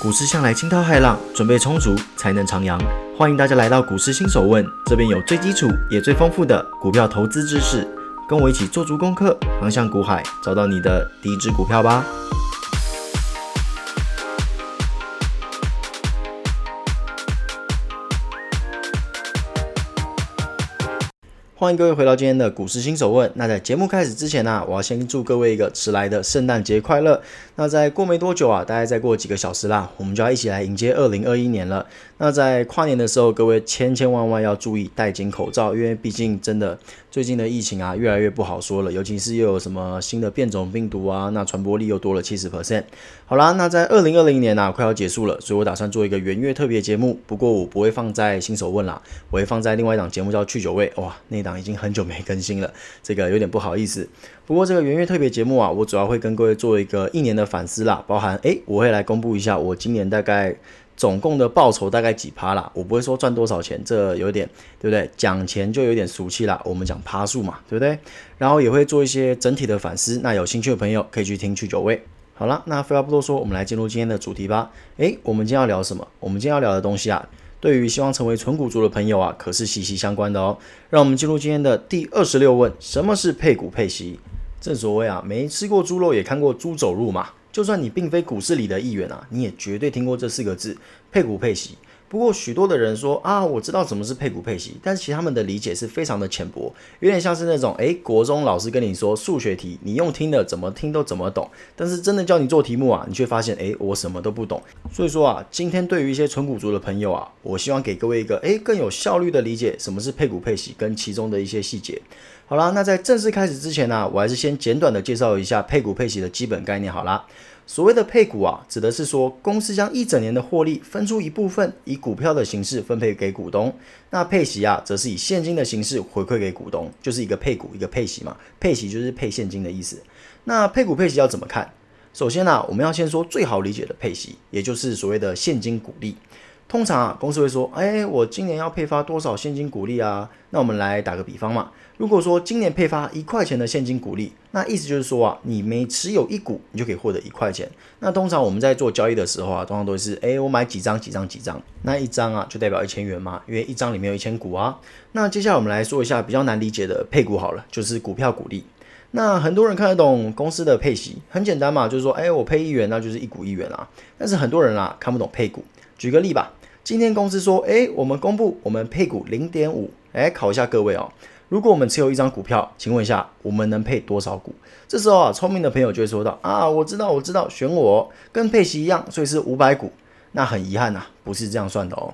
股市向来惊涛骇浪，准备充足才能徜徉。欢迎大家来到股市新手问，这边有最基础也最丰富的股票投资知识，跟我一起做足功课，航向股海，找到你的第一支股票吧。欢迎各位回到今天的股市新手问。那在节目开始之前呢，我要先祝各位一个迟来的圣诞节快乐。那在过没多久啊，大概再过几个小时啦，我们就要一起来迎接二零二一年了。那在跨年的时候，各位千千万万要注意戴紧口罩，因为毕竟真的最近的疫情啊，越来越不好说了。尤其是又有什么新的变种病毒啊，那传播力又多了七十 percent。好啦，那在二零二零年呢，快要结束了，所以我打算做一个元月特别节目。不过我不会放在新手问啦，我会放在另外一档节目叫去酒味。哇，那档已经很久没更新了，这个有点不好意思。不过这个元月特别节目啊，我主要会跟各位做一个一年的反思啦，包含诶，我会来公布一下我今年大概总共的报酬大概几趴啦。我不会说赚多少钱，这有点对不对？讲钱就有点俗气啦，我们讲趴数嘛，对不对？然后也会做一些整体的反思。那有兴趣的朋友可以去听去九位。好了，那废话不多说，我们来进入今天的主题吧。诶，我们今天要聊什么？我们今天要聊的东西啊。对于希望成为纯股族的朋友啊，可是息息相关的哦。让我们进入今天的第二十六问：什么是配股配息？正所谓啊，没吃过猪肉也看过猪走路嘛。就算你并非股市里的一员啊，你也绝对听过这四个字：配股配息。不过，许多的人说啊，我知道什么是配股配息，但是其实他们的理解是非常的浅薄，有点像是那种诶，国中老师跟你说数学题，你用听的怎么听都怎么懂，但是真的叫你做题目啊，你却发现诶，我什么都不懂。所以说啊，今天对于一些纯股族的朋友啊，我希望给各位一个诶更有效率的理解，什么是配股配息跟其中的一些细节。好啦，那在正式开始之前呢，我还是先简短的介绍一下配股配息的基本概念。好啦。所谓的配股啊，指的是说公司将一整年的获利分出一部分，以股票的形式分配给股东。那配息啊，则是以现金的形式回馈给股东，就是一个配股，一个配息嘛。配息就是配现金的意思。那配股配息要怎么看？首先呢，我们要先说最好理解的配息，也就是所谓的现金股利。通常啊，公司会说，哎，我今年要配发多少现金股利啊？那我们来打个比方嘛。如果说今年配发一块钱的现金股利，那意思就是说啊，你每持有一股，你就可以获得一块钱。那通常我们在做交易的时候啊，通常都是，哎，我买几张几张几张，那一张啊就代表一千元嘛，因为一张里面有一千股啊。那接下来我们来说一下比较难理解的配股好了，就是股票股利。那很多人看得懂公司的配息，很简单嘛，就是说，哎，我配一元，那就是一股一元啊。但是很多人啊看不懂配股。举个例吧，今天公司说，哎，我们公布我们配股零点五，哎，考一下各位哦。如果我们持有一张股票，请问一下，我们能配多少股？这时候啊，聪明的朋友就会说到啊，我知道，我知道，选我跟配息一样，所以是五百股。那很遗憾呐，不是这样算的哦。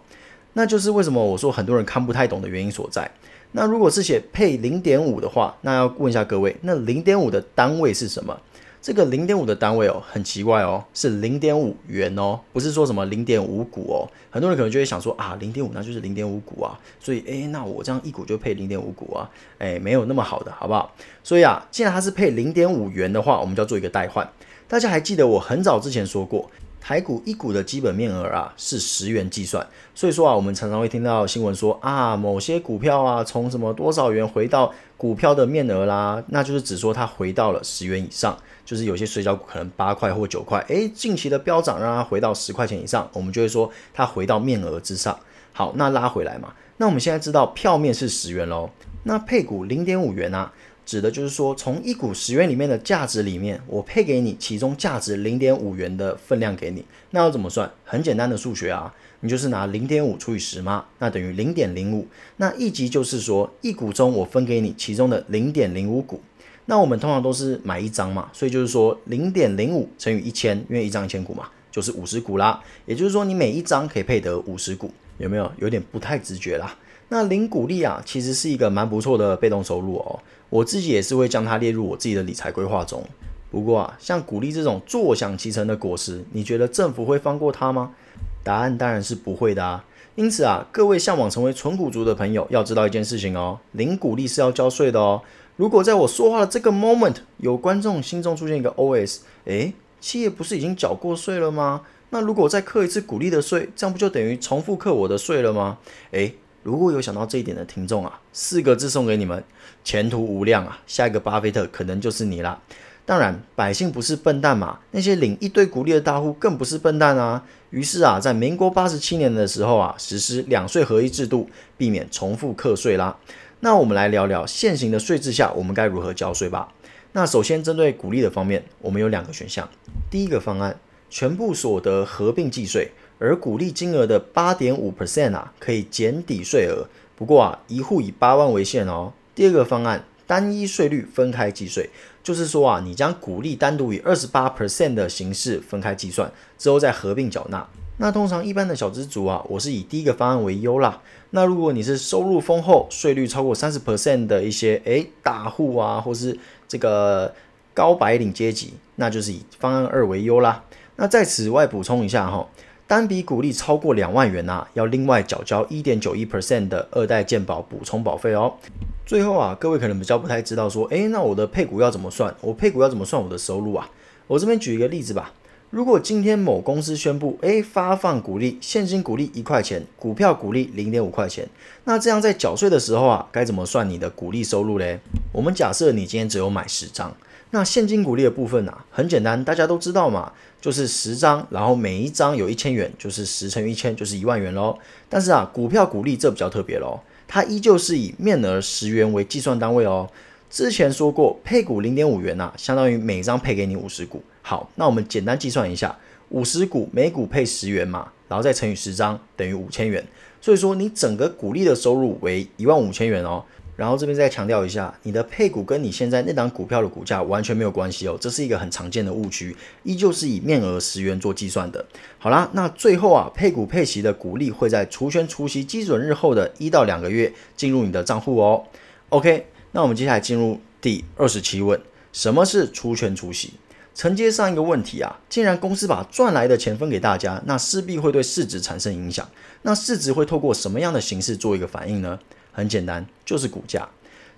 那就是为什么我说很多人看不太懂的原因所在。那如果是写配零点五的话，那要问一下各位，那零点五的单位是什么？这个零点五的单位哦，很奇怪哦，是零点五元哦，不是说什么零点五股哦。很多人可能就会想说啊，零点五那就是零点五股啊，所以诶，那我这样一股就配零点五股啊，诶，没有那么好的，好不好？所以啊，既然它是配零点五元的话，我们就要做一个代换。大家还记得我很早之前说过。台股一股的基本面额啊是十元计算，所以说啊，我们常常会听到新闻说啊，某些股票啊从什么多少元回到股票的面额啦，那就是只说它回到了十元以上，就是有些水饺股可能八块或九块，诶，近期的飙涨让它回到十块钱以上，我们就会说它回到面额之上。好，那拉回来嘛，那我们现在知道票面是十元喽，那配股零点五元啊。指的就是说，从一股十元里面的价值里面，我配给你其中价值零点五元的分量给你。那要怎么算？很简单的数学啊，你就是拿零点五除以十嘛，那等于零点零五。那一级就是说，一股中我分给你其中的零点零五股。那我们通常都是买一张嘛，所以就是说零点零五乘以一千，因为一张一千股嘛，就是五十股啦。也就是说，你每一张可以配得五十股，有没有？有点不太直觉啦。那零股利啊，其实是一个蛮不错的被动收入哦。我自己也是会将它列入我自己的理财规划中。不过啊，像股利这种坐享其成的果实，你觉得政府会放过它吗？答案当然是不会的啊。因此啊，各位向往成为纯股族的朋友，要知道一件事情哦，零股利是要交税的哦。如果在我说话的这个 moment，有观众心中出现一个 OS，诶，企业不是已经缴过税了吗？那如果再课一次股利的税，这样不就等于重复课我的税了吗？诶，如果有想到这一点的听众啊，四个字送给你们：前途无量啊！下一个巴菲特可能就是你啦。当然，百姓不是笨蛋嘛，那些领一堆股利的大户更不是笨蛋啊。于是啊，在民国八十七年的时候啊，实施两税合一制度，避免重复课税啦。那我们来聊聊现行的税制下，我们该如何交税吧。那首先针对股利的方面，我们有两个选项。第一个方案，全部所得合并计税。而股利金额的八点五 percent 啊，可以减抵税额。不过啊，一户以八万为限哦。第二个方案，单一税率分开计税，就是说啊，你将股利单独以二十八 percent 的形式分开计算，之后再合并缴纳。那通常一般的小资族啊，我是以第一个方案为优啦。那如果你是收入丰厚、税率超过三十 percent 的一些诶大户啊，或是这个高白领阶级，那就是以方案二为优啦。那在此外补充一下哈。单笔股利超过两万元呐，要另外缴交一点九一 percent 的二代健保补充保费哦。最后啊，各位可能比较不太知道说，诶，那我的配股要怎么算？我配股要怎么算我的收入啊？我这边举一个例子吧。如果今天某公司宣布，诶，发放股利，现金股利一块钱，股票股利零点五块钱，那这样在缴税的时候啊，该怎么算你的股利收入嘞？我们假设你今天只有买十张。那现金股利的部分啊，很简单，大家都知道嘛，就是十张，然后每一张有一千元，就是十乘以一千，就是一万元喽。但是啊，股票股利这比较特别喽，它依旧是以面额十元为计算单位哦。之前说过，配股零点五元呐，相当于每张配给你五十股。好，那我们简单计算一下，五十股每股配十元嘛，然后再乘以十张，等于五千元。所以说，你整个股利的收入为一万五千元哦。然后这边再强调一下，你的配股跟你现在那档股票的股价完全没有关系哦，这是一个很常见的误区，依旧是以面额十元做计算的。好啦，那最后啊，配股配息的股利会在除权除息基准日后的一到两个月进入你的账户哦。OK，那我们接下来进入第二十七问，什么是除权除息？承接上一个问题啊，既然公司把赚来的钱分给大家，那势必会对市值产生影响。那市值会透过什么样的形式做一个反应呢？很简单，就是股价。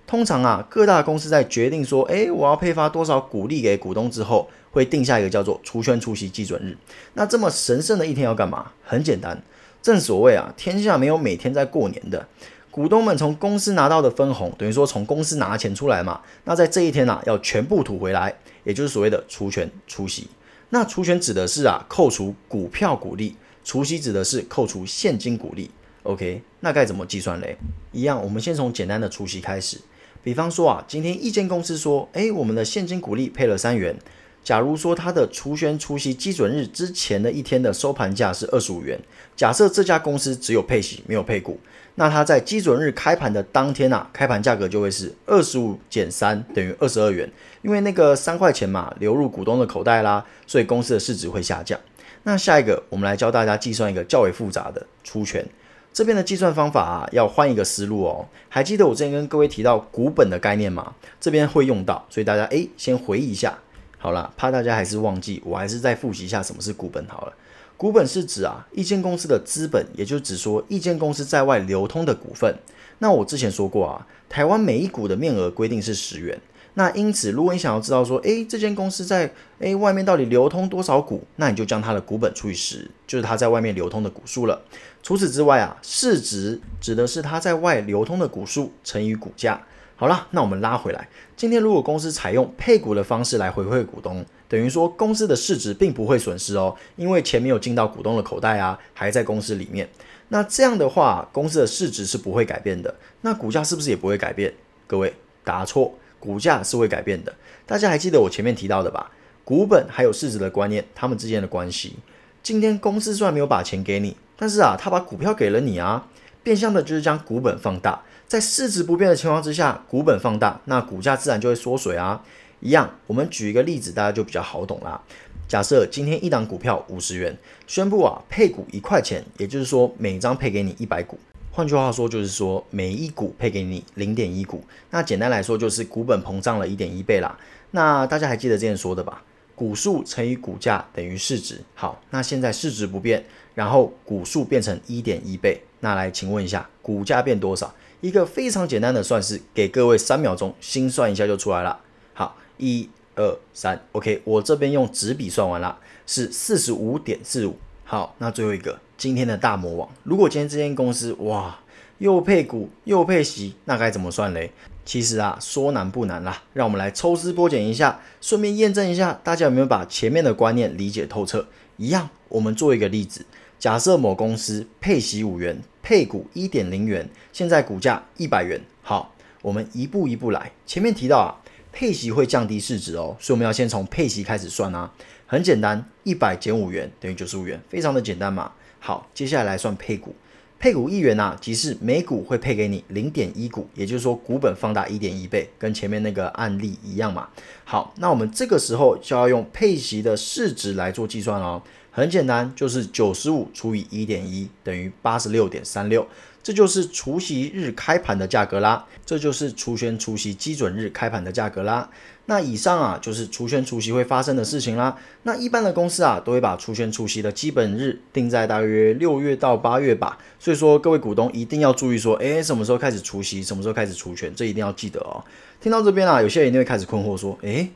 通常啊，各大公司在决定说，诶，我要配发多少股利给股东之后，会定下一个叫做除权除息基准日。那这么神圣的一天要干嘛？很简单，正所谓啊，天下没有每天在过年的。股东们从公司拿到的分红，等于说从公司拿钱出来嘛。那在这一天呢，要全部吐回来，也就是所谓的除权除息。那除权指的是啊，扣除股票股利；除息指的是扣除现金股利。OK，那该怎么计算嘞？一样，我们先从简单的除息开始。比方说啊，今天一间公司说，哎，我们的现金股利配了三元。假如说它的除权除息基准日之前的一天的收盘价是二十五元，假设这家公司只有配息没有配股，那它在基准日开盘的当天啊，开盘价格就会是二十五减三等于二十二元，因为那个三块钱嘛流入股东的口袋啦，所以公司的市值会下降。那下一个，我们来教大家计算一个较为复杂的除权。这边的计算方法啊，要换一个思路哦。还记得我之前跟各位提到股本的概念吗？这边会用到，所以大家诶先回忆一下。好了，怕大家还是忘记，我还是再复习一下什么是股本好了。股本是指啊一间公司的资本，也就指说一间公司在外流通的股份。那我之前说过啊，台湾每一股的面额规定是十元。那因此，如果你想要知道说，诶，这间公司在诶外面到底流通多少股，那你就将它的股本除以十，就是它在外面流通的股数了。除此之外啊，市值指的是它在外流通的股数乘以股价。好了，那我们拉回来，今天如果公司采用配股的方式来回馈股东，等于说公司的市值并不会损失哦，因为钱没有进到股东的口袋啊，还在公司里面。那这样的话，公司的市值是不会改变的，那股价是不是也不会改变？各位答错。股价是会改变的，大家还记得我前面提到的吧？股本还有市值的观念，它们之间的关系。今天公司虽然没有把钱给你，但是啊，他把股票给了你啊，变相的就是将股本放大。在市值不变的情况之下，股本放大，那股价自然就会缩水啊。一样，我们举一个例子，大家就比较好懂啦。假设今天一档股票五十元，宣布啊配股一块钱，也就是说每张配给你一百股。换句话说，就是说每一股配给你零点一股，那简单来说就是股本膨胀了一点一倍啦。那大家还记得之前说的吧？股数乘以股价等于市值。好，那现在市值不变，然后股数变成一点一倍，那来请问一下，股价变多少？一个非常简单的算式，给各位三秒钟心算一下就出来了。好，一二三，OK，我这边用纸笔算完了，是四十五点四五。好，那最后一个。今天的大魔王，如果今天这间公司哇又配股又配息，那该怎么算嘞？其实啊，说难不难啦，让我们来抽丝剥茧一下，顺便验证一下大家有没有把前面的观念理解透彻。一样，我们做一个例子，假设某公司配息五元，配股一点零元，现在股价一百元。好，我们一步一步来。前面提到啊，配息会降低市值哦，所以我们要先从配息开始算啊。很简单，一百减五元等于九十五元，非常的简单嘛。好，接下来来算配股。配股一元呐，即是每股会配给你零点一股，也就是说股本放大一点一倍，跟前面那个案例一样嘛。好，那我们这个时候就要用配息的市值来做计算哦。很简单，就是九十五除以一点一等于八十六点三六。这就是除夕日开盘的价格啦，这就是除权除息基准日开盘的价格啦。那以上啊，就是除权除息会发生的事情啦。那一般的公司啊，都会把除权除息的基本日定在大约六月到八月吧。所以说，各位股东一定要注意说，哎，什么时候开始除息，什么时候开始除权，这一定要记得哦。听到这边啊，有些人一定会开始困惑说，哎，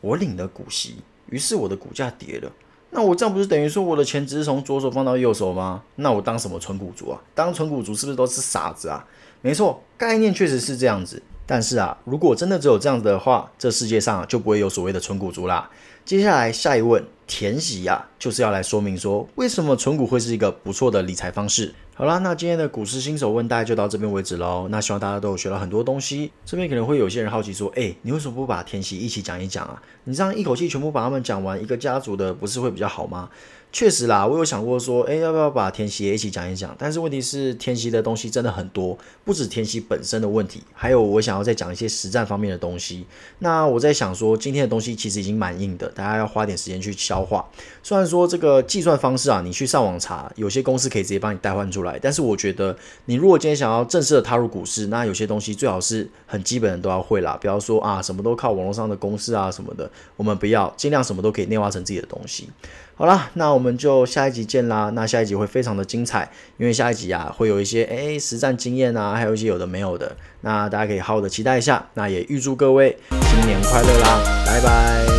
我领了股息，于是我的股价跌了。那我这样不是等于说我的钱只是从左手放到右手吗？那我当什么纯股族啊？当纯股族是不是都是傻子啊？没错，概念确实是这样子。但是啊，如果真的只有这样子的话，这世界上就不会有所谓的纯股族啦。接下来下一问，填息呀，就是要来说明说为什么纯股会是一个不错的理财方式。好啦，那今天的股市新手问大家就到这边为止喽。那希望大家都有学到很多东西。这边可能会有些人好奇说，哎，你为什么不把天息一起讲一讲啊？你这样一口气全部把他们讲完，一个家族的不是会比较好吗？确实啦，我有想过说，哎，要不要把填息一起讲一讲？但是问题是，填息的东西真的很多，不止填息本身的问题，还有我想要再讲一些实战方面的东西。那我在想说，今天的东西其实已经蛮硬的，大家要花点时间去消化。虽然说这个计算方式啊，你去上网查，有些公司可以直接帮你代换出来，但是我觉得，你如果今天想要正式的踏入股市，那有些东西最好是很基本的都要会啦，不要说啊，什么都靠网络上的公式啊什么的，我们不要，尽量什么都可以内化成自己的东西。好啦，那我们就下一集见啦。那下一集会非常的精彩，因为下一集啊会有一些诶实战经验啊，还有一些有的没有的，那大家可以好好的期待一下。那也预祝各位新年快乐啦，拜拜。